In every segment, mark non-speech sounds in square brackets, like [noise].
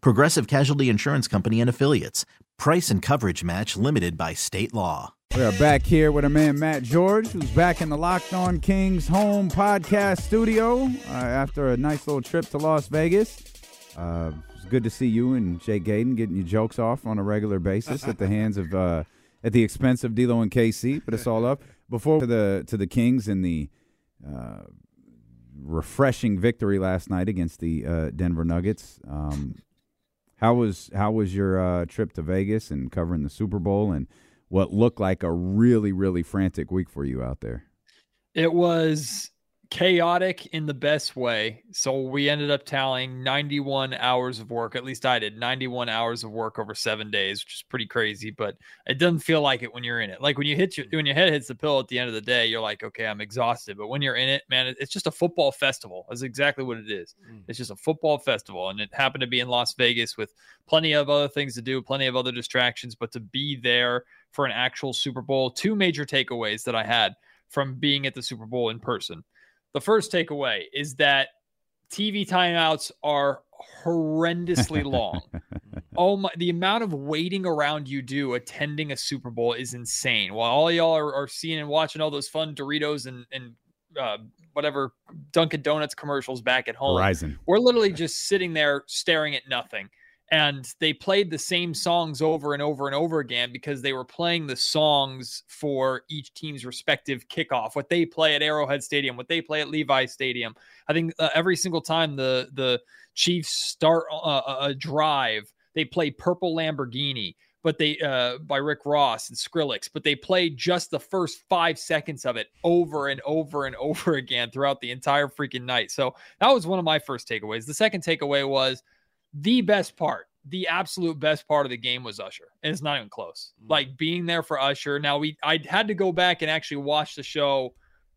Progressive Casualty Insurance Company and Affiliates. Price and coverage match limited by state law. We are back here with our man Matt George, who's back in the Locked On Kings home podcast studio uh, after a nice little trip to Las Vegas. Uh, it's good to see you and Jay Gaden getting your jokes off on a regular basis at the hands of uh, at the expense of D'Lo and KC, but it's all up. Before to the to the Kings and the uh, refreshing victory last night against the uh, Denver Nuggets. Um, how was how was your uh, trip to Vegas and covering the Super Bowl and what looked like a really really frantic week for you out there? It was chaotic in the best way. So we ended up tallying 91 hours of work. At least I did 91 hours of work over seven days, which is pretty crazy. But it doesn't feel like it when you're in it. Like when you hit your when your head hits the pillow at the end of the day, you're like, okay, I'm exhausted. But when you're in it, man, it's just a football festival. That's exactly what it is. Mm. It's just a football festival, and it happened to be in Las Vegas with plenty of other things to do, plenty of other distractions. But to be there for an actual Super Bowl, two major takeaways that I had from being at the Super Bowl in person. The first takeaway is that TV timeouts are horrendously [laughs] long. oh my, the amount of waiting around you do attending a Super Bowl is insane. While all y'all are, are seeing and watching all those fun Doritos and, and uh, whatever Dunkin' Donuts commercials back at home, Verizon. we're literally just sitting there staring at nothing and they played the same songs over and over and over again because they were playing the songs for each team's respective kickoff. What they play at arrowhead stadium what they play at levi stadium. I think uh, every single time the the chiefs start uh, a drive they play purple lamborghini but they uh, by rick ross and skrillex but they play just the first five seconds of it over and over and [laughs] over again throughout the entire freaking night. So that was one of my first takeaways. The second takeaway was the best part, the absolute best part of the game was Usher. And it's not even close. Mm-hmm. Like being there for Usher. Now we I had to go back and actually watch the show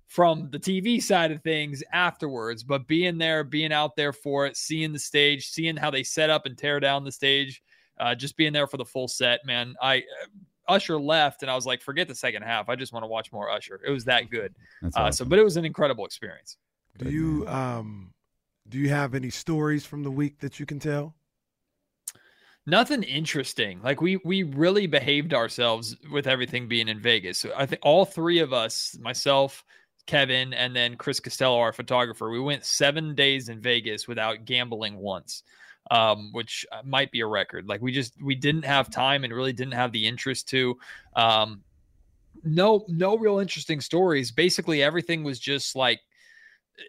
from the TV side of things afterwards, but being there, being out there for it, seeing the stage, seeing how they set up and tear down the stage, uh, just being there for the full set, man. I uh, Usher left, and I was like, forget the second half. I just want to watch more Usher. It was that good. Uh, awesome. So, but it was an incredible experience. Do you um do you have any stories from the week that you can tell? Nothing interesting. Like we we really behaved ourselves with everything being in Vegas. So I think all three of us, myself, Kevin, and then Chris Costello, our photographer, we went seven days in Vegas without gambling once, um, which uh, might be a record. Like we just we didn't have time and really didn't have the interest to. Um, no, no real interesting stories. Basically, everything was just like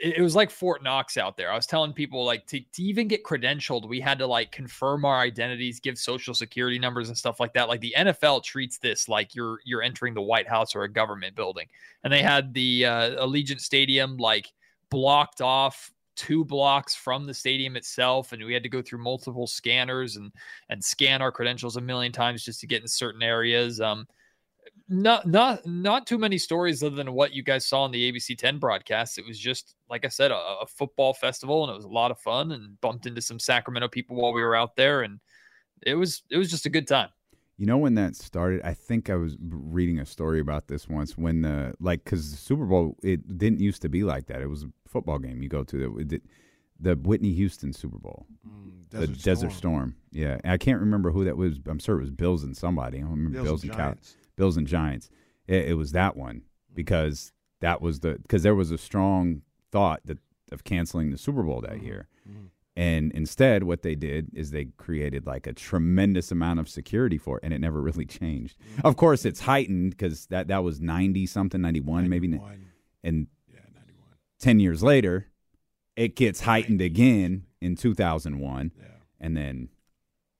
it, was like Fort Knox out there. I was telling people like to, to even get credentialed, we had to like confirm our identities, give social security numbers and stuff like that. Like the NFL treats this like you're you're entering the White House or a government building. And they had the uh, Allegiant Stadium like blocked off two blocks from the stadium itself and we had to go through multiple scanners and and scan our credentials a million times just to get in certain areas um not not not too many stories other than what you guys saw on the ABC 10 broadcast. It was just like I said, a, a, football festival, and it was a lot of fun. And bumped into some Sacramento people while we were out there, and it was it was just a good time. You know when that started? I think I was reading a story about this once. When the like, because the Super Bowl it didn't used to be like that. It was a football game you go to. It, it, the Whitney Houston Super Bowl, mm, Desert the Storm. Desert Storm. Yeah, I can't remember who that was. I'm sure it was Bills and somebody. I don't remember Bills, Bills and, and Bills and Giants. It, it was that one because that was the because there was a strong thought that of canceling the Super Bowl that mm-hmm. year, mm-hmm. And instead, what they did is they created like a tremendous amount of security for it, and it never [laughs] really changed. Of course, it's heightened because that, that was 90 something, 91, maybe. 91. And Yeah, 91. 10 years later, it gets heightened again in 2001. Yeah. And then,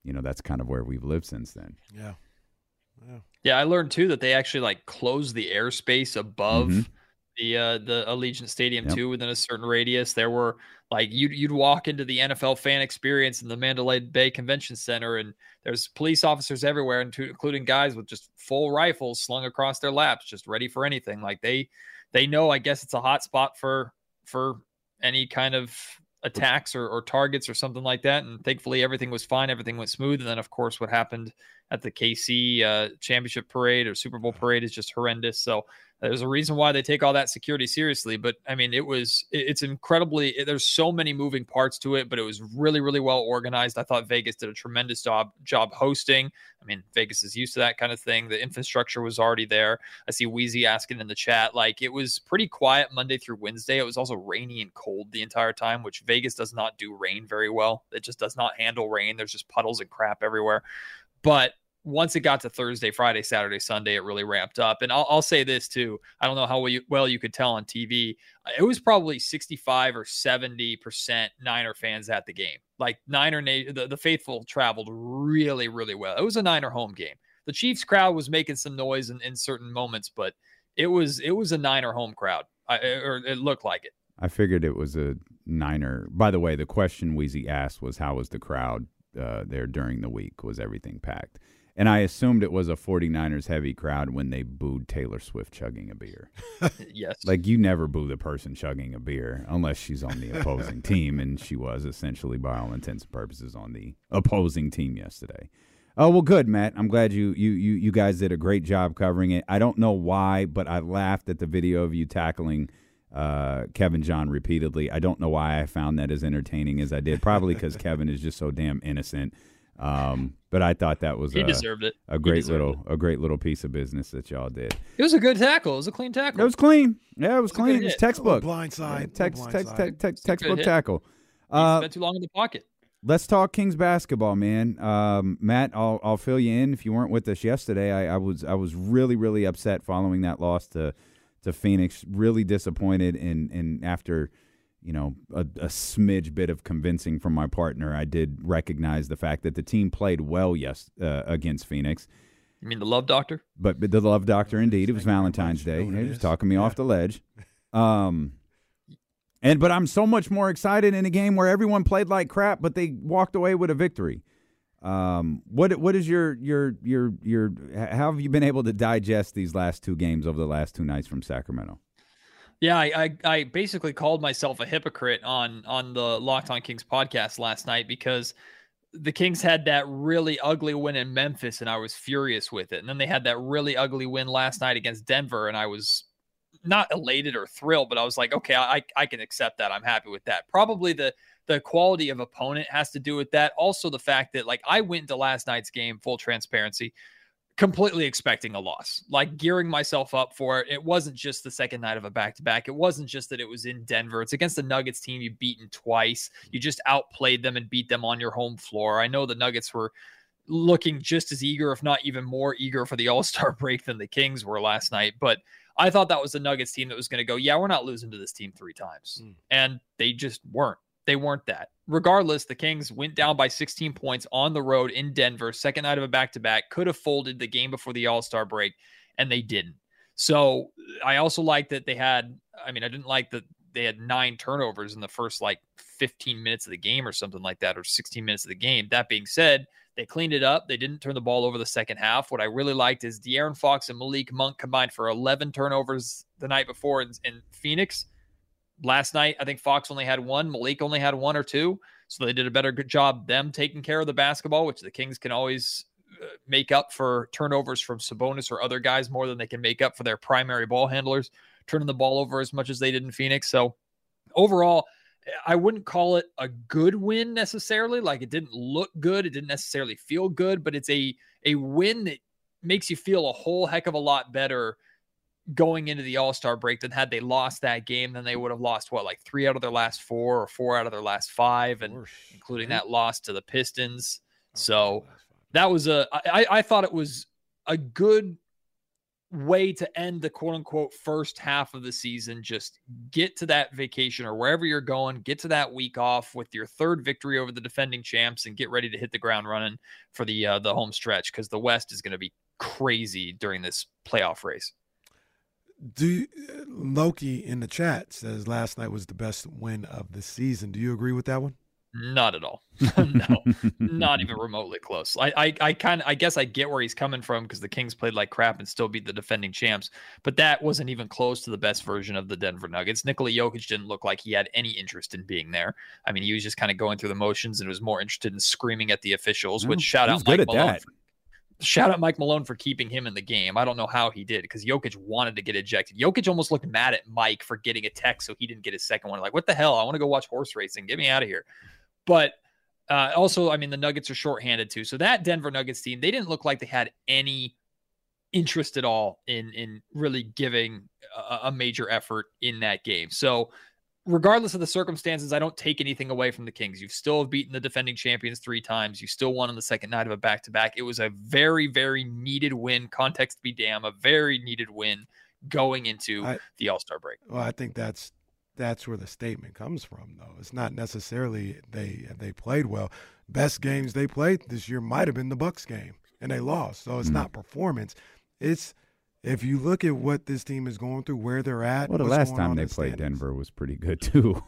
you know, that's kind of where we've lived since then. Yeah. Yeah. Yeah, I learned too that they actually like closed the airspace above Mhm. the uh the Allegiant Stadium Yep. too within a certain radius. There were like you'd you'd walk into the NFL fan experience in the Mandalay Bay Convention Center and there's police officers everywhere, including guys with just full rifles slung across their laps, just ready for anything. Like they they know I guess it's a hot spot for for any kind of attacks or, or targets or something like that. And thankfully everything was fine, everything went smooth. And then of course what happened at the KC uh, championship parade or Super Bowl parade is just horrendous. So there's a reason why they take all that security seriously. But I mean, it was it- it's incredibly. There's so many moving parts to it, but it was really really well organized. I thought Vegas did a tremendous job job hosting. I mean, Vegas is used to that kind of thing. The infrastructure was already there. I see Wheezy asking in the chat, like it was pretty quiet Monday through Wednesday. It was also rainy and cold the entire time, which Vegas does not do rain very well. It just does not handle rain. There's just puddles and crap everywhere. But once it got to Thursday, Friday, Saturday, Sunday, it really ramped up. And I'll, I'll say this too. I don't know how well you, well you could tell on TV. It was probably 65 or 70% Niner fans at the game. Like Niner, the, the faithful traveled really, really well. It was a Niner home game. The Chiefs crowd was making some noise in, in certain moments, but it was it was a Niner home crowd, I, or it looked like it. I figured it was a Niner. By the way, the question Wheezy asked was how was the crowd uh, there during the week? Was everything packed? And I assumed it was a 49ers heavy crowd when they booed Taylor Swift chugging a beer. [laughs] Yes. Like you never boo the person chugging a beer unless she's on the [laughs] opposing team, and she was essentially, by all intents and purposes, on the opposing team yesterday. Oh well, good, Matt. I'm glad you you you you guys did a great job covering it. I don't know why, but I laughed at the video of you tackling uh, Kevin John repeatedly. I don't know why I found that as entertaining as I did. Probably because Kevin is just so damn innocent. Um, but I thought that was he a, deserved it. a great deserved little a great little piece of business that y'all did. It was a good tackle. It was a clean tackle. It was clean. Yeah, it was It's a good clean. It was textbook. Blind side. Yeah, text, blind text, side. text, text, It's a good textbook tackle. He Uh, spent too long in the pocket. let's talk Kings basketball, man. Um, Matt, I'll I'll fill you in. If you weren't with us yesterday, I, I was I was really really upset following that loss to to Phoenix. Really disappointed, and and after you know a, a smidge bit of convincing from my partner, I did recognize the fact that the team played well yes uh, against Phoenix. You mean the love doctor? But, but the love doctor, indeed, it was Thank Valentine's. Day. He was talking me Yeah. off the ledge. [laughs] Um, and but I'm so much more excited in a game where everyone played like crap, but they walked away with a victory. Um, what what is your your your your how have you been able to digest these last two games over the last two nights from Sacramento? Yeah, I, I I basically called myself a hypocrite on on the Locked On Kings podcast last night because the Kings had that really ugly win in Memphis and I was furious with it. And then they had that really ugly win last night against Denver and I was not elated or thrilled, but I was like, okay, I I can accept that. I'm happy with that. Probably the the quality of opponent has to do with that. Also the fact that like I went into last night's game full transparency completely expecting a loss, like gearing myself up for it. It wasn't just the second night of a back to back. It wasn't just that it was in Denver. It's against the Nuggets team you've beaten twice. You just outplayed them and beat them on your home floor. I know the Nuggets were looking just as eager, if not even more eager, for the All Star [laughs] break than the Kings were last night. But I thought that was the Nuggets team that was going to go, yeah, we're not losing to this team three times. Mm. And they just weren't. They weren't that. Regardless, the Kings went down by 16 points on the road in Denver, second night of a back to back, could have folded the game before the All Star break, and they didn't. So I also like that they had, I mean, I didn't like that they had nine turnovers in the first like 15 minutes of the game or something like that, or 16 minutes of the game. That being said, they cleaned it up. They didn't turn the ball over the second half. What I really liked is De'Aaron Fox and Malik Monk combined for 11 turnovers the night before in, in Phoenix. Last night, I think Fox only had one. Malik only had one or two. So they did a better good job them taking care of the basketball, which the Kings can always uh, make up for turnovers from Sabonis or other guys more than they can make up for their primary ball handlers turning the ball over as much as they did in Phoenix. So overall, I wouldn't call it a good win necessarily. Like it didn't look good, it didn't necessarily feel good, but it's a a win that makes you feel a whole heck of a lot better going into the All Star break that had they lost that game, then they would have lost what, like three out of their last four or four out of their last five, and including that loss to the Pistons. So that was a, I, I thought it was a good way to end the quote unquote first half of the season. Just get to that vacation or wherever you're going, get to that week off with your third victory over the defending champs and get ready to hit the ground running for the uh, the home stretch because the West is going to be crazy during this playoff race. Do uh, Loki in the chat says last night was the best win of the season. Do you agree with that one? Not at all. [laughs] [laughs] no, not even remotely close. I, I, I kind of, I guess I get where he's coming from because the Kings played like crap and still beat the defending champs, but that wasn't even close to the best version of the Denver Nuggets. Nikola Jokic didn't look like he had any interest in being there. I mean, he was just kind of going through the motions and was more interested in screaming at the officials. Which shout out Mike Malone. For, shout out Mike Malone for keeping him in the game. I don't know how he did because Jokic wanted to get ejected. Jokic almost looked mad at Mike for getting a text so he didn't get his second one. Like, what the hell? I want to go watch horse racing. Get me out of here. But uh, also, I mean, the Nuggets are shorthanded too. So that Denver Nuggets team, they didn't look like they had any interest at all in in really giving a, a major effort in that game. So regardless of the circumstances, I don't take anything away from the Kings. You've still beaten the defending champions three times. You still won on the second night of a back to back. It was a very, very needed win. Context be damn, a very needed win going into I, the All Star break. Well, I think that's that's where the statement comes from, though. It's not necessarily they they played well. Best games they played this year might have been the Bucks game, and they lost. So it's mm-hmm. not performance. It's if you look at what this team is going through, where they're at. Well, the last time they played standings. Denver was pretty good [laughs] too.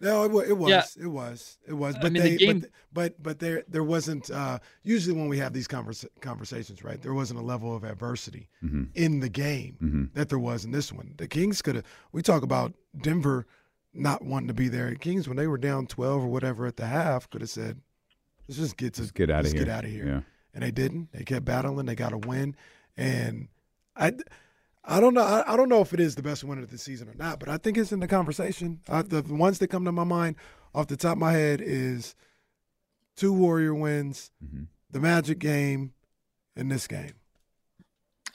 No, it, it was, yeah. it was, it was. But I mean, they, the game... but, but, but there, there wasn't. Uh, usually, when we have these conversa- conversations, right, there wasn't a level of adversity mm-hmm. in the game mm-hmm. that there was in this one. The Kings could have. We talk about Denver not wanting to be there. The Kings, when they were down twelve or whatever at the half, could have said, "Let's just get to let's get out of here." Get out of here. Yeah. And they didn't. They kept battling. They got a win, and I. I don't know. I, I, don't know if it is the best win of the season or not, but I think it's in the conversation. Uh, the, the, ones that come to my mind off the top of my head is two Warrior wins, mm-hmm. the Magic game, and this game.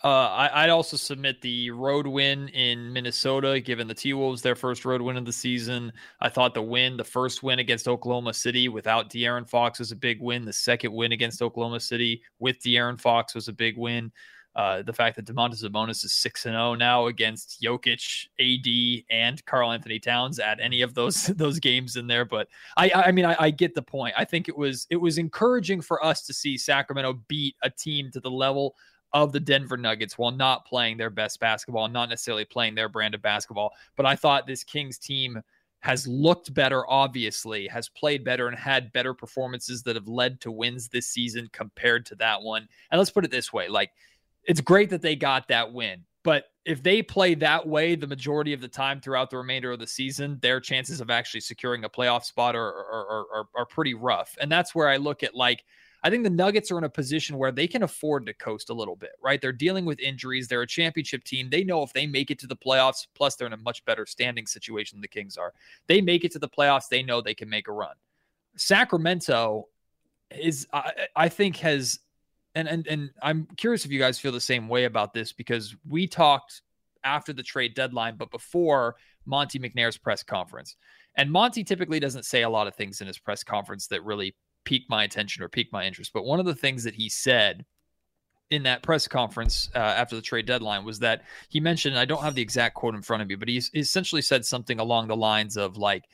Uh, I, would also submit the road win in Minnesota, given the T Wolves their first road win of the season. I thought the win, the first win against Oklahoma City without De'Aaron Fox was a big win. The second win against Oklahoma City with De'Aaron Fox was a big win. Uh, the fact that Domantas Sabonis is six and zero oh now against Jokic, AD, and Karl-Anthony Towns. at any of those [laughs] those games in there, but I I mean I, I, get the point. I think it was it was encouraging for us to see Sacramento beat a team to the level of the Denver Nuggets while not playing their best basketball, not necessarily playing their brand of basketball. But I thought this Kings team has looked better, obviously, has played better and had better performances that have led to wins this season compared to that one. And let's put it this way like it's great that they got that win. But if they play that way the majority of the time throughout the remainder of the season, their chances of actually securing a playoff spot are, are, are, are, pretty rough. And that's where I look at like, I think the Nuggets are in a position where they can afford to coast a little bit, right? They're dealing with injuries. They're a championship team. They know if they make it to the playoffs, plus they're in a much better standing situation than the Kings are. They make it to the playoffs, they know they can make a run. Sacramento is, I, I think, has and and and I'm curious if you guys feel the same way about this because we talked after the trade deadline, but before Monte McNair's press conference. And Monty typically doesn't say a lot of things in his press conference that really pique my attention or pique my interest. But one of the things that he said in that press conference uh, after the trade deadline was that he mentioned, I don't have the exact quote in front of me, but he essentially said something along the lines of like,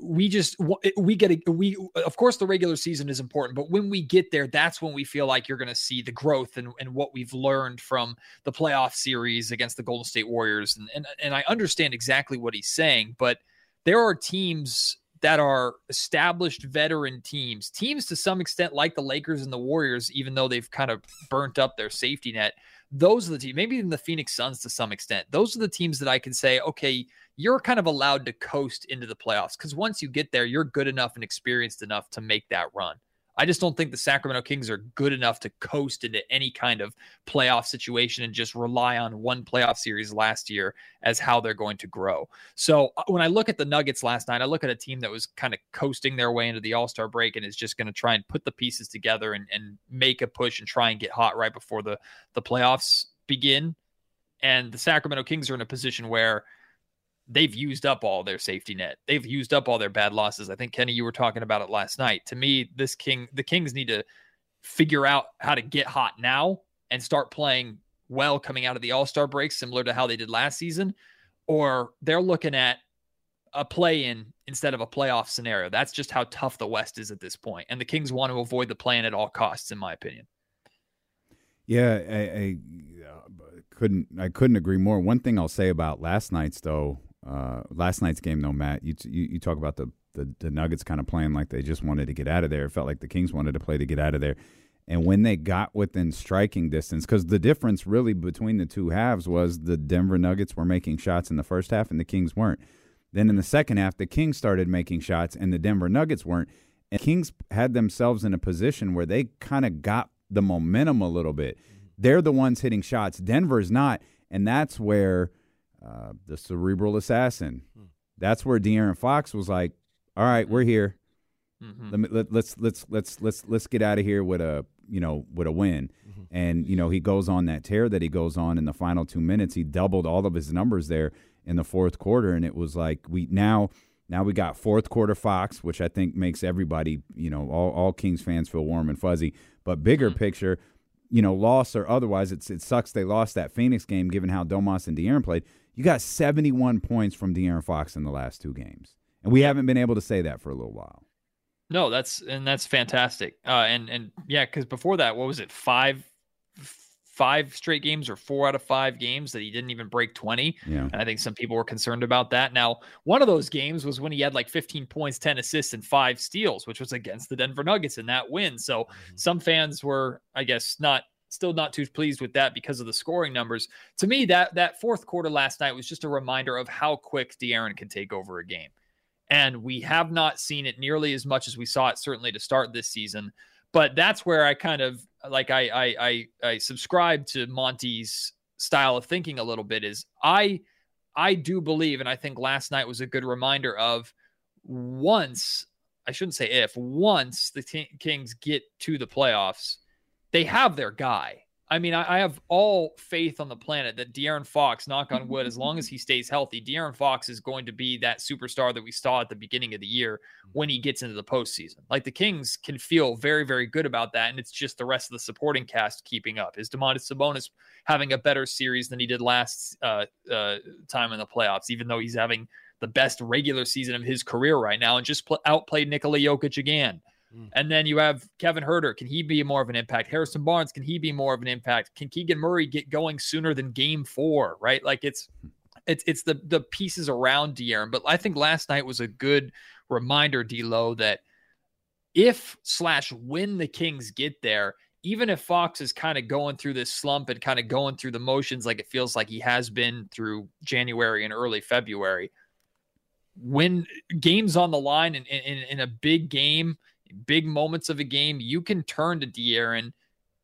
we just we get a, we of course the regular season is important but when we get there that's when we feel like you're going to see the growth and, and what we've learned from the playoff series against the golden state warriors. And, and and i understand exactly what he's saying but there are teams that are established veteran teams teams to some extent like the lakers and the warriors even though they've kind of burnt up their safety net those are the teams maybe even the phoenix suns to some extent those are the teams that i can say okay you're kind of allowed to coast into the playoffs because once you get there, you're good enough and experienced enough to make that run. I just don't think the Sacramento Kings are good enough to coast into any kind of playoff situation and just rely on one playoff series last year as how they're going to grow. So uh, when I look at the Nuggets last night, I look at a team that was kind of coasting their way into the All Star break and is just going to try and put the pieces together and, and make a push and try and get hot right before the the playoffs begin And the Sacramento Kings are in a position where they've used up all their safety net. They've used up all their bad losses. I think Kenny, you were talking about it last night. To me, this King, the Kings need to figure out how to get hot now and start playing well coming out of the All Star break, similar to how they did last season, or they're looking at a play in instead of a playoff scenario. That's just how tough the West is at this point. And the Kings want to avoid the play in at all costs, in my opinion. Yeah, I, I uh, couldn't I couldn't agree more. One thing I'll say about last night's though, uh, last night's game though, Matt, you, you, you talk about the, the the Nuggets kind of playing like they just wanted to get out of there. It felt like the Kings wanted to play to get out of there. And when they got within striking distance, because the difference really between the two halves was the Denver Nuggets were making shots in the first half and the Kings weren't. Then in the second half, the Kings started making shots and the Denver Nuggets weren't. And Kings had themselves in a position where they kind of got the momentum a little bit. They're the ones hitting shots. Denver's not. And that's where uh, the cerebral assassin, that's where De'Aaron Fox was like, all right, we're here. Mm-hmm. Let me, let, let's let's let's let's let's get out of here with a you know, with a win. Mm-hmm. And, you know, he goes on that tear that he goes on in the final two minutes. He doubled all of his numbers there in the fourth quarter. And it was like we now now we got fourth quarter Fox, which I think makes everybody, you know, all, all Kings fans feel warm and fuzzy. But bigger mm-hmm. picture, you know, loss or otherwise, it's it sucks they lost that Phoenix game given how Domas and De'Aaron played. You got 71 points from De'Aaron Fox in the last two games. And we haven't been able to say that for a little while. No, that's and that's fantastic. Uh, and and yeah, because before that, what was it? Five five straight games or four out of five games that he didn't even break 20. Yeah. And I think some people were concerned about that. Now, one of those games was when he had like 15 points, 10 assists, and five steals, which was against the Denver Nuggets in that win. So mm-hmm. some fans were, I guess, not still not too pleased with that because of the scoring numbers. To me, that that fourth quarter last night was just a reminder of how quick De'Aaron can take over a game. And we have not seen it nearly as much as we saw it certainly to start this season. But that's where I kind of like I I I, I subscribe to Monte's style of thinking a little bit. Is I I do believe, and I think last night was a good reminder of once I shouldn't say if once the Kings get to the playoffs, they have their guy. I mean, I, I, have all faith on the planet that De'Aaron Fox, knock on wood, as long as he stays healthy, De'Aaron Fox is going to be that superstar that we saw at the beginning of the year when he gets into the postseason. Like the Kings can feel very, very good about that, and it's just the rest of the supporting cast keeping up. Is Domantas Sabonis having a better series than he did last uh, uh, time in the playoffs, even though he's having the best regular season of his career right now and just pl- outplayed Nikola Jokic again? Mm. And then you have Kevin Huerter. Can he be more of an impact? Harrison Barnes, can he be more of an impact? Can Keegan Murray get going sooner than game four? Right? Like it's it's it's the the pieces around De'Aaron. But I think last night was a good reminder, D'Lo, that if slash when the Kings get there, even if Fox is kind of going through this slump and kind of going through the motions like it feels like he has been through January and early February, when games on the line in, in, in a big game big moments of a game, you can turn to De'Aaron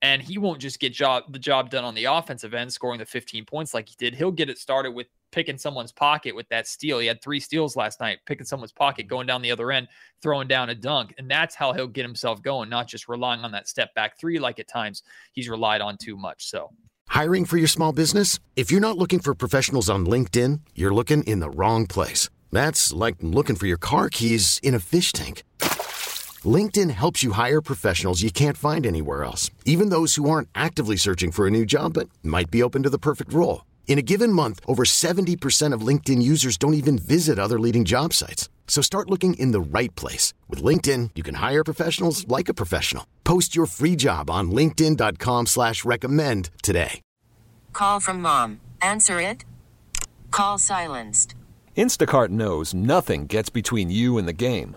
and he won't just get job the job done on the offensive end, scoring the 15 points like he did. He'll get it started with picking someone's pocket with that steal. He had three steals last night, picking someone's pocket, going down the other end, throwing down a dunk. And that's how he'll get himself going, not just relying on that step back three like at times he's relied on too much. So hiring for your small business? If you're not looking for professionals on LinkedIn, you're looking in the wrong place. That's like looking for your car keys in a fish tank. LinkedIn helps you hire professionals you can't find anywhere else, even those who aren't actively searching for a new job but might be open to the perfect role. In a given month, over 70% of LinkedIn users don't even visit other leading job sites. So start looking in the right place. With LinkedIn, you can hire professionals like a professional. Post your free job on linkedin.com slash recommend today. Call from mom. Answer it. Call silenced. Instacart knows nothing gets between you and the game.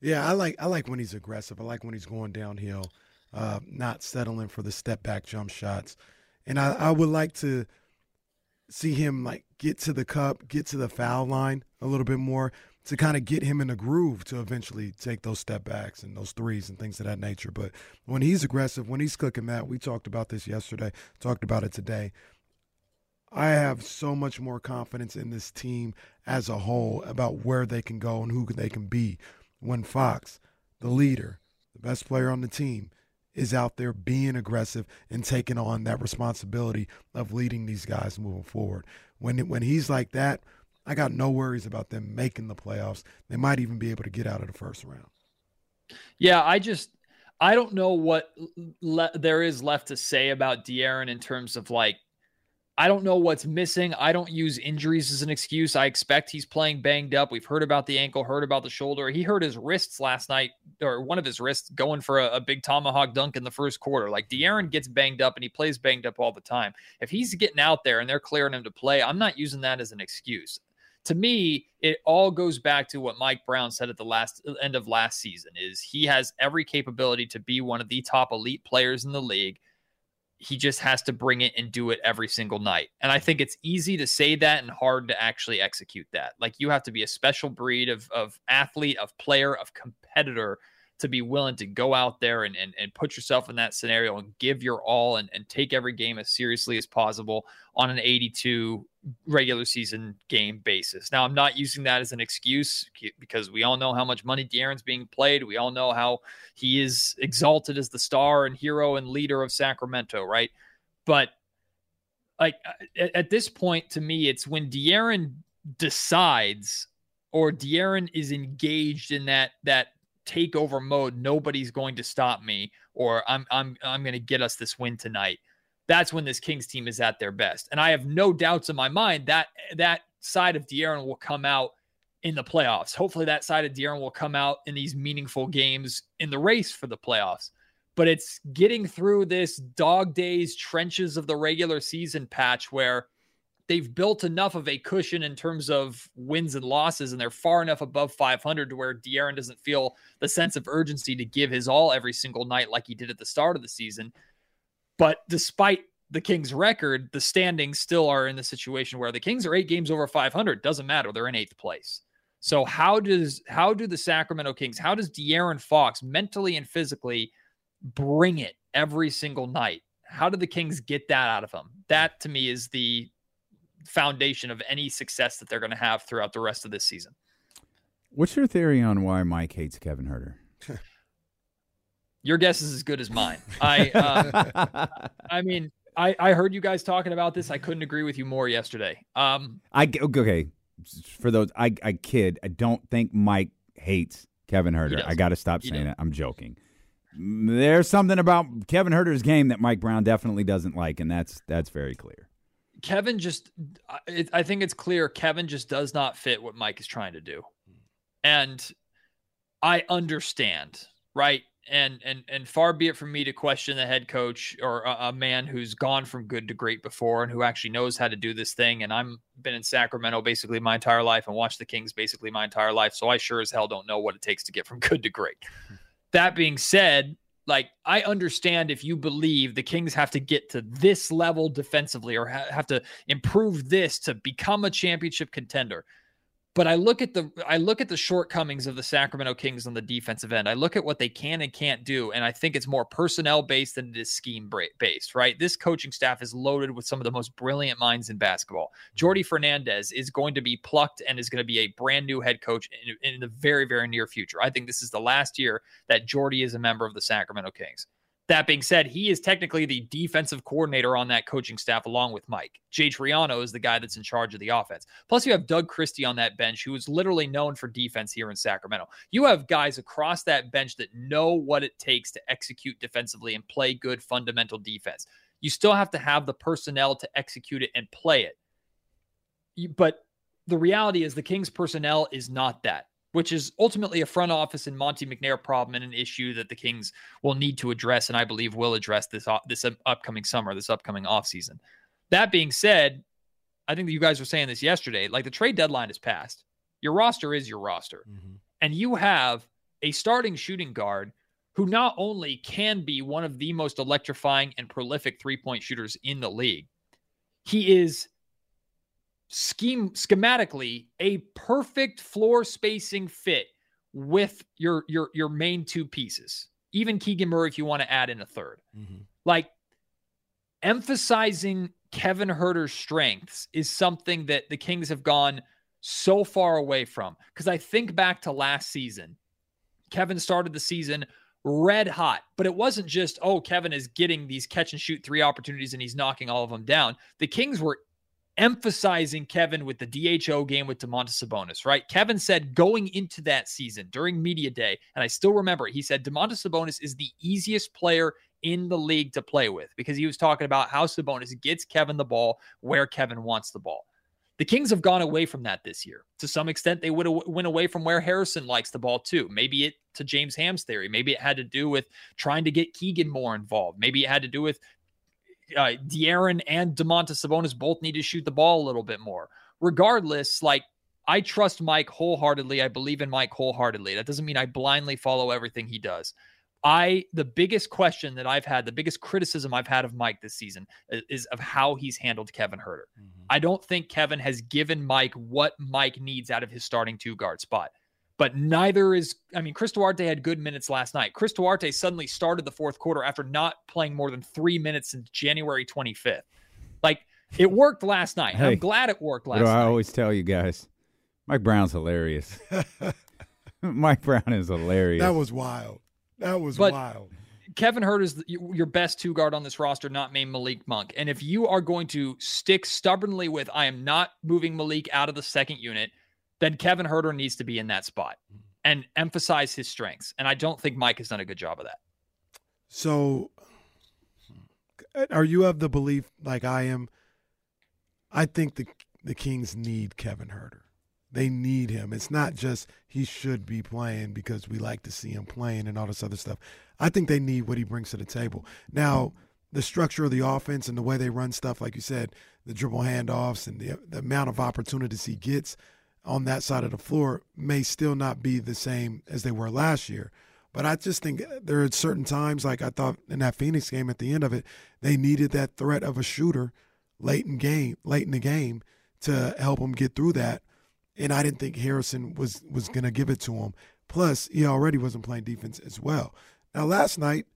Yeah, I like I like when he's aggressive. I like when he's going downhill, uh, not settling for the step back jump shots. And I, I would like to see him like get to the cup, get to the foul line a little bit more to kind of get him in a groove to eventually take those step backs and those threes and things of that nature. But when he's aggressive, when he's cooking that, we talked about this yesterday, talked about it today. I have so much more confidence in this team as a whole about where they can go and who they can be when Fox, the leader, the best player on the team, is out there being aggressive and taking on that responsibility of leading these guys moving forward. When when he's like that, I got no worries about them making the playoffs. They might even be able to get out of the first round. Yeah, I just I don't know what le- there is left to say about De'Aaron in terms of like I don't know what's missing. I don't use injuries as an excuse. I expect he's playing banged up. We've heard about the ankle, heard about the shoulder. He hurt his wrists last night, or one of his wrists, going for a, a big tomahawk dunk in the first quarter. Like De'Aaron gets banged up and he plays banged up all the time. If he's getting out there and they're clearing him to play, I'm not using that as an excuse. To me, it all goes back to what Mike Brown said at the last end of last season is he has every capability to be one of the top elite players in the league he just has to bring it and do it every single night. And I think it's easy to say that and hard to actually execute that. Like you have to be a special breed of of athlete, of player, of competitor to be willing to go out there and, and, and put yourself in that scenario and give your all and, and take every game as seriously as possible on an 82 regular season game basis. Now, I'm not using that as an excuse because we all know how much money De'Aaron's being played. We all know how he is exalted as the star and hero and leader of Sacramento, right? But like uh, at, at this point, to me, it's when De'Aaron decides or De'Aaron is engaged in that that takeover mode, nobody's going to stop me, or I'm I'm I'm going to get us this win tonight. That's when this Kings team is at their best, and I have no doubts in my mind that that side of De'Aaron will come out in the playoffs. Hopefully, that side of De'Aaron will come out in these meaningful games in the race for the playoffs. But it's getting through this dog days trenches of the regular season patch where they've built enough of a cushion in terms of wins and losses, and they're far enough above 500 to where De'Aaron doesn't feel the sense of urgency to give his all every single night like he did at the start of the season. But despite the Kings' record, the standings still are in the situation where the Kings are eight games over 500. Doesn't matter; they're in eighth place. So how does how do the Sacramento Kings? How does De'Aaron Fox mentally and physically bring it every single night? How do the Kings get that out of him? That to me is the foundation of any success that they're going to have throughout the rest of this season. What's your theory on why Mike hates Kevin Huerter? [laughs] Your guess is as good as mine. I, uh, [laughs] I mean, I, I heard you guys talking about this. I couldn't agree with you more yesterday. Um, I okay for those. I I kid. I don't think Mike hates Kevin Huerter. I got to stop saying it. I'm joking. There's something about Kevin Huerter's game that Mike Brown definitely doesn't like, and that's that's very clear. Kevin just, I think it's clear Kevin just does not fit what Mike is trying to do. And I understand, right? And and and far be it from me to question the head coach or a, a, man who's gone from good to great before and who actually knows how to do this thing. And I'm been in Sacramento basically my entire life and watched the Kings basically my entire life, so I sure as hell don't know what it takes to get from good to great. [laughs] that being said, like I understand if you believe the Kings have to get to this level defensively or ha- have to improve this to become a championship contender. But I look at the I look at the shortcomings of the Sacramento Kings on the defensive end. I look at what they can and can't do, and I think it's more personnel based than it is scheme based. Right? This coaching staff is loaded with some of the most brilliant minds in basketball. Jordi Fernandez is going to be plucked and is going to be a brand new head coach in, in the very very near future. I think this is the last year that Jordi is a member of the Sacramento Kings. That being said, he is technically the defensive coordinator on that coaching staff along with Mike. Jay Triano is the guy that's in charge of the offense. Plus, you have Doug Christie on that bench, who is literally known for defense here in Sacramento. You have guys across that bench that know what it takes to execute defensively and play good fundamental defense. You still have to have the personnel to execute it and play it. but the reality is the Kings personnel is not that, which is ultimately a front office and Monte McNair problem and an issue that the Kings will need to address, and I believe will address this this upcoming summer, this upcoming offseason. That being said, I think that you guys were saying this yesterday. Like the trade deadline is passed. Your roster is your roster, mm-hmm. and you have a starting shooting guard who not only can be one of the most electrifying and prolific three point shooters in the league, he is scheme schematically a perfect floor spacing fit with your your your main two pieces. Even Keegan Murray, if you want to add in a 3rd mm-hmm. like emphasizing Kevin Huerter's strengths is something that the Kings have gone so far away from. Because I think back to last season, Kevin started the season red hot, but it wasn't just, oh, Kevin is getting these catch and shoot three opportunities and he's knocking all of them down. The Kings were emphasizing Kevin with the DHO game with Domantas Sabonis, right? Kevin said going into that season during media day, and I still remember it, he said Domantas Sabonis is the easiest player in the league to play with because he was talking about how Sabonis gets Kevin the ball where Kevin wants the ball. The Kings have gone away from that this year. To some extent, they would have went away from where Harrison likes the ball too. Maybe it to James Ham's theory. Maybe it had to do with trying to get Keegan more involved. Maybe it had to do with uh, De'Aaron and Domantas Sabonis both need to shoot the ball a little bit more. Regardless, like I trust Mike wholeheartedly. I believe in Mike wholeheartedly. That doesn't mean I blindly follow everything he does. I the biggest question that I've had, the biggest criticism I've had of Mike this season is, is of how he's handled Kevin Huerter. Mm-hmm. I don't think Kevin has given Mike what Mike needs out of his starting two guard spot. But neither is, I mean, Chris Duarte had good minutes last night. Chris Duarte suddenly started the fourth quarter after not playing more than three minutes since January 25th. Like it worked last night. Hey, I'm glad it worked last night. I always tell you guys, Mike Brown's hilarious. [laughs] Mike Brown is hilarious. That was wild. That was but wild. Kevin Huerter is your best two guard on this roster, not named Malik Monk. And if you are going to stick stubbornly with, I am not moving Malik out of the second unit, then Kevin Huerter needs to be in that spot and emphasize his strengths. And I don't think Mike has done a good job of that. So, are you of the belief, like I am? I think the the Kings need Kevin Huerter. They need him. It's not just he should be playing because we like to see him playing and all this other stuff. I think they need what he brings to the table. Now, the structure of the offense and the way they run stuff, like you said, the dribble handoffs and the, the amount of opportunities he gets on that side of the floor may still not be the same as they were last year. But I just think there are certain times, like I thought in that Phoenix game at the end of it, they needed that threat of a shooter late in game, late in the game, to help them get through that and I didn't think Harrison was was going to give it to him. Plus, he already wasn't playing defense as well. Now, last night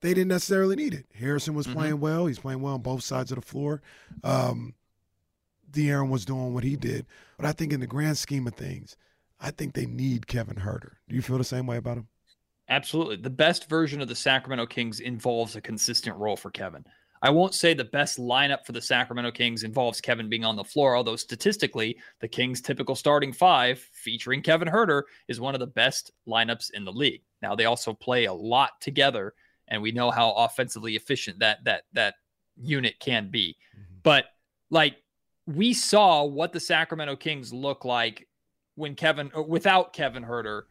they didn't necessarily need it. Harrison was mm-hmm. playing well. He's playing well on both sides of the floor. Um, De'Aaron was doing what he did, but I think in the grand scheme of things, I think they need Kevin Huerter. Do you feel the same way about him? Absolutely. The best version of the Sacramento Kings involves a consistent role for Kevin. I won't say the best lineup for the Sacramento Kings involves Kevin being on the floor, although statistically, the Kings' typical starting five featuring Kevin Huerter is one of the best lineups in the league. Now they also play a lot together, and we know how offensively efficient that that that unit can be. Mm-hmm. But like we saw what the Sacramento Kings look like when Kevin uh, without Kevin Huerter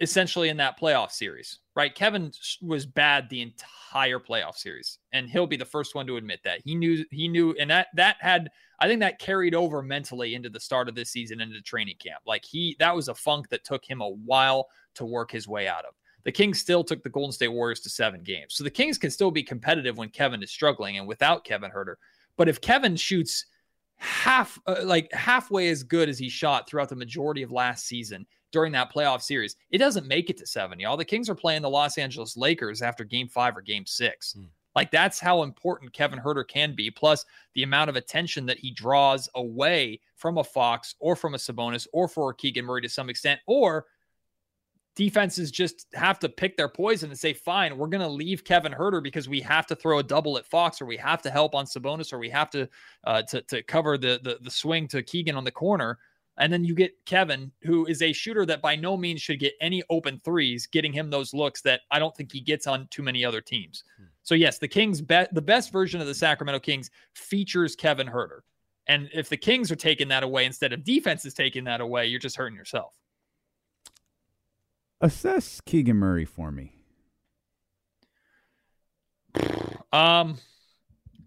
essentially in that playoff series, right? Kevin was bad the entire playoff series, and he'll be the first one to admit that. He knew he knew, and that that had I think that carried over mentally into the start of this season into training camp. Like he that was a funk that took him a while to work his way out of. The Kings still took the Golden State Warriors to seven games. So the Kings can still be competitive when Kevin is struggling and without Kevin Huerter. But if Kevin shoots half uh, like halfway as good as he shot throughout the majority of last season during that playoff series. It doesn't make it to seven, y'all. The Kings are playing the Los Angeles Lakers after game five or game six. Hmm. Like that's how important Kevin Huerter can be. Plus the amount of attention that he draws away from a Fox or from a Sabonis or for a Keegan Murray to some extent, or defenses just have to pick their poison and say, fine, we're going to leave Kevin Huerter because we have to throw a double at Fox or we have to help on Sabonis or we have to uh, to, to cover the, the the swing to Keegan on the corner. And then you get Kevin, who is a shooter that by no means should get any open threes, getting him those looks that I don't think he gets on too many other teams. Hmm. So yes, the Kings, be- the best version of the Sacramento Kings features Kevin Huerter. And if the Kings are taking that away instead of defense is taking that away, you're just hurting yourself. Assess Keegan Murray for me. Um,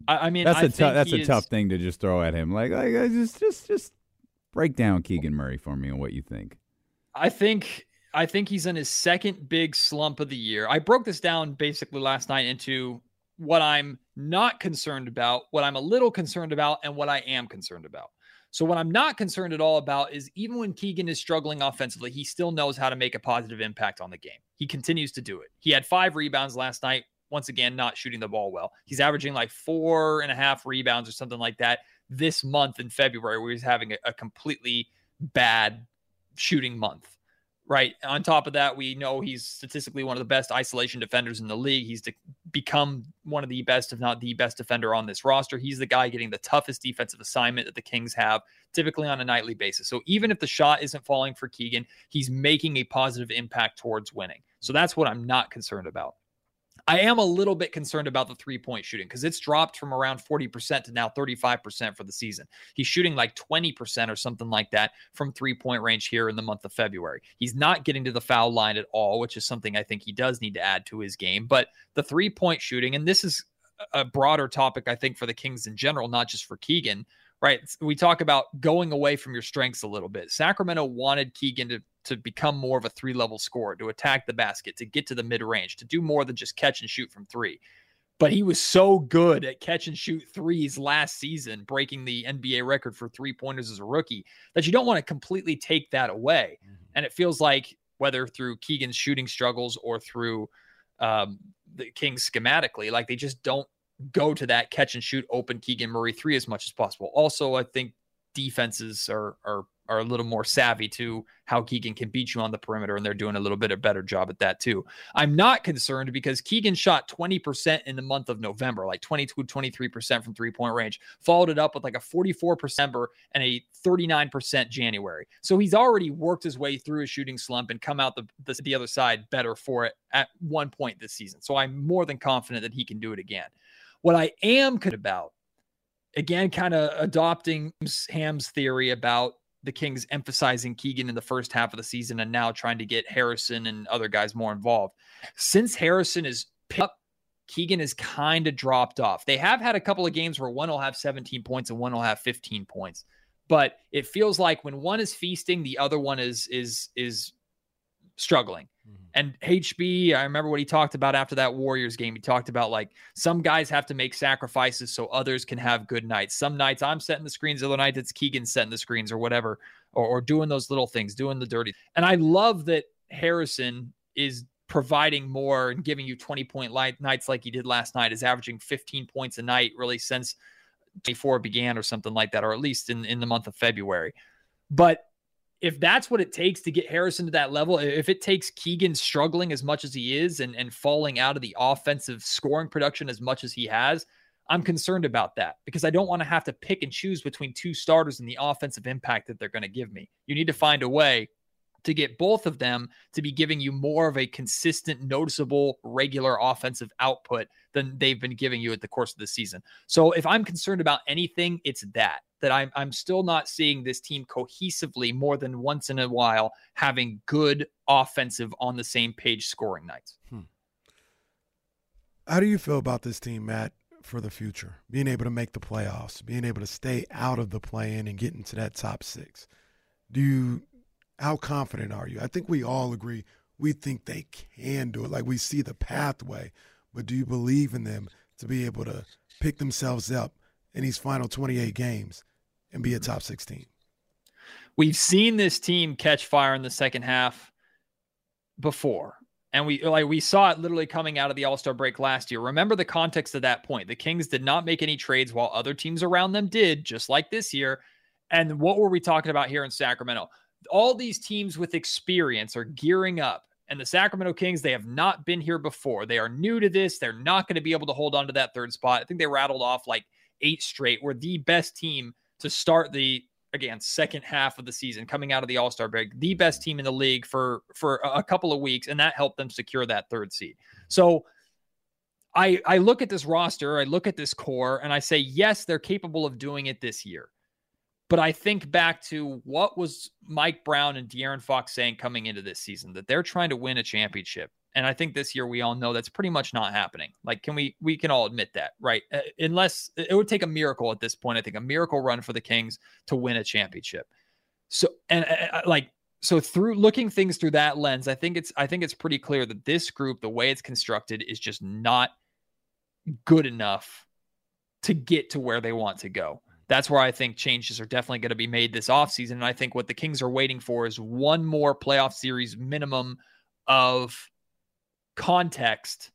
I, I mean, that's I a tough that's a is, tough thing to just throw at him. Like, like just just just break down Keegan Murray for me and what you think. I think I think he's in his second big slump of the year. I broke this down basically last night into what I'm not concerned about, what I'm a little concerned about, and what I am concerned about. So, what I'm not concerned at all about is even when Keegan is struggling offensively, he still knows how to make a positive impact on the game. He continues to do it. He had five rebounds last night. Once again, not shooting the ball well. He's averaging like four and a half rebounds or something like that this month in February, where he's having a, a completely bad shooting month right? On top of that, we know he's statistically one of the best isolation defenders in the league. He's de- become one of the best, if not the best defender on this roster. He's the guy getting the toughest defensive assignment that the Kings have typically on a nightly basis. So even if the shot isn't falling for Keegan, he's making a positive impact towards winning. So that's what I'm not concerned about. I am a little bit concerned about the three point shooting because it's dropped from around 40% to now 35% for the season. He's shooting like 20% or something like that from three point range here in the month of February. He's not getting to the foul line at all, which is something I think he does need to add to his game. But the three point shooting, and this is a broader topic, I think, for the Kings in general, not just for Keegan, right? We talk about going away from your strengths a little bit. Sacramento wanted Keegan to to become more of a three level scorer, to attack the basket, to get to the mid range, to do more than just catch and shoot from three. But he was so good at catch and shoot threes last season, breaking the NBA record for three pointers as a rookie, that you don't want to completely take that away. Mm-hmm. And it feels like whether through Keegan's shooting struggles or through um, the Kings schematically, like they just don't go to that catch and shoot open Keegan Murray three as much as possible. Also, I think defenses are are are a little more savvy to how Keegan can beat you on the perimeter, and they're doing a little bit of better job at that too. I'm not concerned because Keegan shot 20% in the month of November, like 22, 23% from three point range, followed it up with like a 44% and a 39% January. So he's already worked his way through a shooting slump and come out the, the, the other side better for it at one point this season. So I'm more than confident that he can do it again. What I am about again, kind of adopting Ham's theory about the Kings emphasizing Keegan in the first half of the season and now trying to get Harrison and other guys more involved. Since Harrison is up, Keegan has kind of dropped off. They have had a couple of games where one will have 17 points and one will have 15 points. But it feels like when one is feasting, the other one is is is struggling. Mm-hmm. And HB, I remember what he talked about after that Warriors game. He talked about like some guys have to make sacrifices so others can have good nights. Some nights I'm setting the screens, other nights it's Keegan setting the screens or whatever, or, or doing those little things, doing the dirty. And I love that Harrison is providing more and giving you 20 point light nights like he did last night, is averaging 15 points a night really since 24 began or something like that, or at least in, in the month of February. But if that's what it takes to get Harrison to that level, if it takes Keegan struggling as much as he is and, and falling out of the offensive scoring production as much as he has, I'm concerned about that because I don't want to have to pick and choose between two starters and the offensive impact that they're going to give me. You need to find a way to get both of them to be giving you more of a consistent, noticeable, regular offensive output than they've been giving you at the course of the season. So if I'm concerned about anything, it's that that I'm I'm still not seeing this team cohesively more than once in a while having good offensive on the same page scoring nights. Hmm. How do you feel about this team, Matt, for the future? Being able to make the playoffs, being able to stay out of the play in and get into that top six. Do you how confident are you? I think we all agree we think they can do it. Like we see the pathway, but do you believe in them to be able to pick themselves up in these final 28 games and be a top 16. We've seen this team catch fire in the second half before. And we like we saw it literally coming out of the All-Star break last year. Remember the context of that point. The Kings did not make any trades while other teams around them did, just like this year. And what were we talking about here in Sacramento? All these teams with experience are gearing up. And the Sacramento Kings, they have not been here before. They are new to this. They're not going to be able to hold on to that third spot. I think they rattled off like eight straight. We're the best team to start the again second half of the season coming out of the all-star break the best team in the league for for a couple of weeks and that helped them secure that third seed so i i look at this roster i look at this core and i say yes they're capable of doing it this year But I think back to what was Mike Brown and De'Aaron Fox saying coming into this season that they're trying to win a championship. And I think this year we all know that's pretty much not happening. Like, can we, we can all admit that, right? Uh, unless it would take a miracle at this point. I think a miracle run for the Kings to win a championship. So, and uh, uh like, so through looking things through that lens, I think it's, I think it's pretty clear that this group, the way it's constructed, is just not good enough to get to where they want to go that's where I think changes are definitely going to be made this offseason. And I think what the Kings are waiting for is one more playoff series minimum of context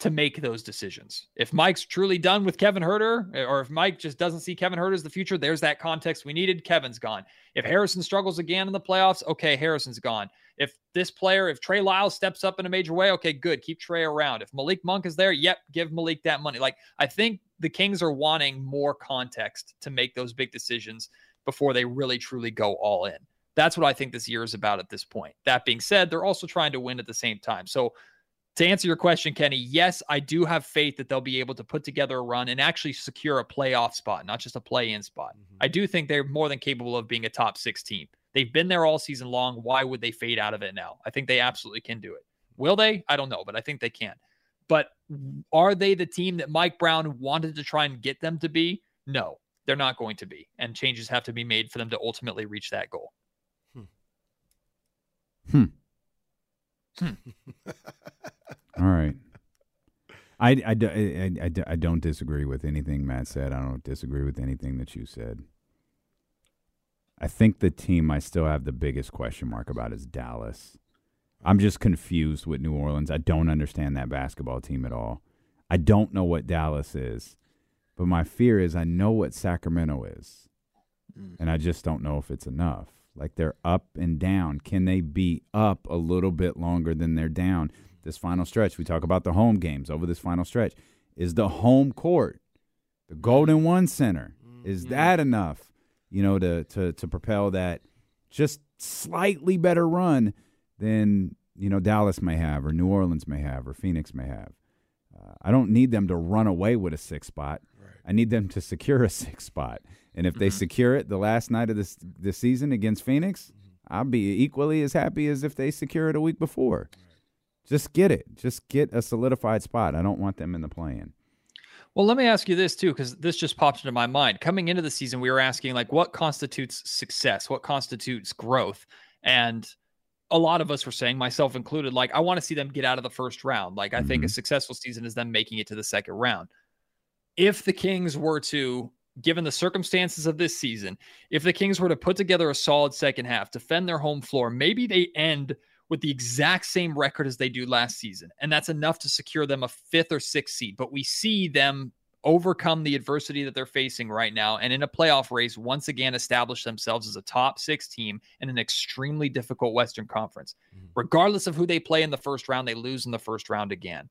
to make those decisions. If Mike's truly done with Kevin Huerter, or if Mike just doesn't see Kevin Huerter as the future, there's that context we needed. Kevin's gone. If Harrison struggles again in the playoffs, okay, Harrison's gone. If this player, if Trey Lyles steps up in a major way, okay, good. Keep Trey around. If Malik Monk is there, yep, give Malik that money. Like I think the Kings are wanting more context to make those big decisions before they really truly go all in. That's what I think this year is about at this point. That being said, they're also trying to win at the same time. So to answer your question, Kenny, yes, I do have faith that they'll be able to put together a run and actually secure a playoff spot, not just a play in spot. Mm-hmm. I do think they're more than capable of being a top six team. They've been there all season long. Why would they fade out of it now? I think they absolutely can do it. Will they? I don't know, but I think they can. But are they the team that Mike Brown wanted to try and get them to be? No, they're not going to be. And changes have to be made for them to ultimately reach that goal. Hmm. Hmm. hmm. [laughs] All right. I, I, I, I, I don't disagree with anything Matt said. I don't disagree with anything that you said. I think the team I still have the biggest question mark about is Dallas. I'm just confused with New Orleans. I don't understand that basketball team at all. I don't know what Dallas is, but my fear is I know what Sacramento is, mm. and I just don't know if it's enough. Like they're up and down. Can they be up a little bit longer than they're down? this final stretch. We talk about the home games over this final stretch. Is the home court, the Golden One Center, is mm-hmm. that enough, you know, to to to propel that just slightly better run than you know Dallas may have, or New Orleans may have, or Phoenix may have? Uh, I don't need them to run away with a six spot. Right. I need them to secure a [laughs] six spot. And if mm-hmm. they secure it the last night of this this season against Phoenix, mm-hmm. I'll be equally as happy as if they secure it a week before. Right. Just get it. Just get a solidified spot. I don't want them in the play-in. Well, let me ask you this too, because this just popped into my mind. Coming into the season, we were asking like, what constitutes success? What constitutes growth? And a lot of us were saying, myself included, like, I want to see them get out of the first round. Like, I mm-hmm. think a mm-hmm. successful season is them making it to the second round. If the Kings were to, given the circumstances of this season, if the Kings were to put together a solid second half, defend their home floor, maybe they end with the exact same record as they do last season. And that's enough to secure them a fifth or sixth seed. But we see them overcome the adversity that they're facing right now and in a playoff race once again establish themselves as a top six team in an extremely difficult Western Conference. Mm-hmm. Regardless of who they play in the first round, they lose in the first round again.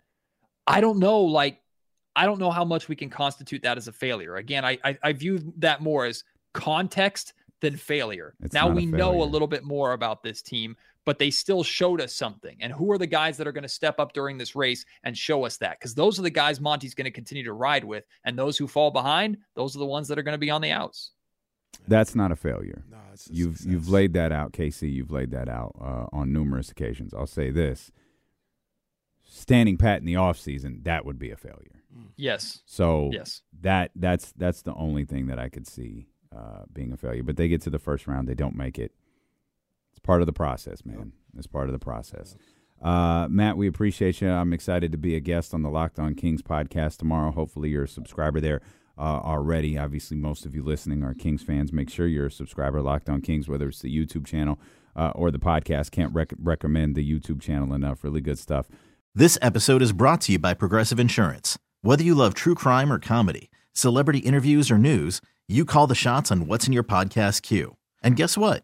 I don't know, like, I don't know how much we can constitute that as a failure. Again, I I, I view that more as context than failure. It's now we know a little bit more about this team, but they still showed us something. And who are the guys that are going to step up during this race and show us that? Because those are the guys Monte's going to continue to ride with. And those who fall behind, those are the ones that are going to be on the outs. That's not a failure. No, you've success. you've laid that out, KC. You've laid that out uh, on numerous occasions. I'll say this: standing pat in the off season, that would be a failure. Yes. So yes, that that's that's the only thing that I could see uh, being a failure. But they get to the first round, they don't make it. It's part of the process, man. It's part of the process. Uh, Matt, we appreciate you. I'm excited to be a guest on the Locked On Kings podcast tomorrow. Hopefully, you're a subscriber there uh, already. Obviously, most of you listening are Kings fans. Make sure you're a subscriber, Locked On Kings, whether it's the YouTube channel uh, or the podcast. Can't rec- recommend the YouTube channel enough. Really good stuff. This episode is brought to you by Progressive Insurance. Whether you love true crime or comedy, celebrity interviews or news, you call the shots on what's in your podcast queue. And guess what?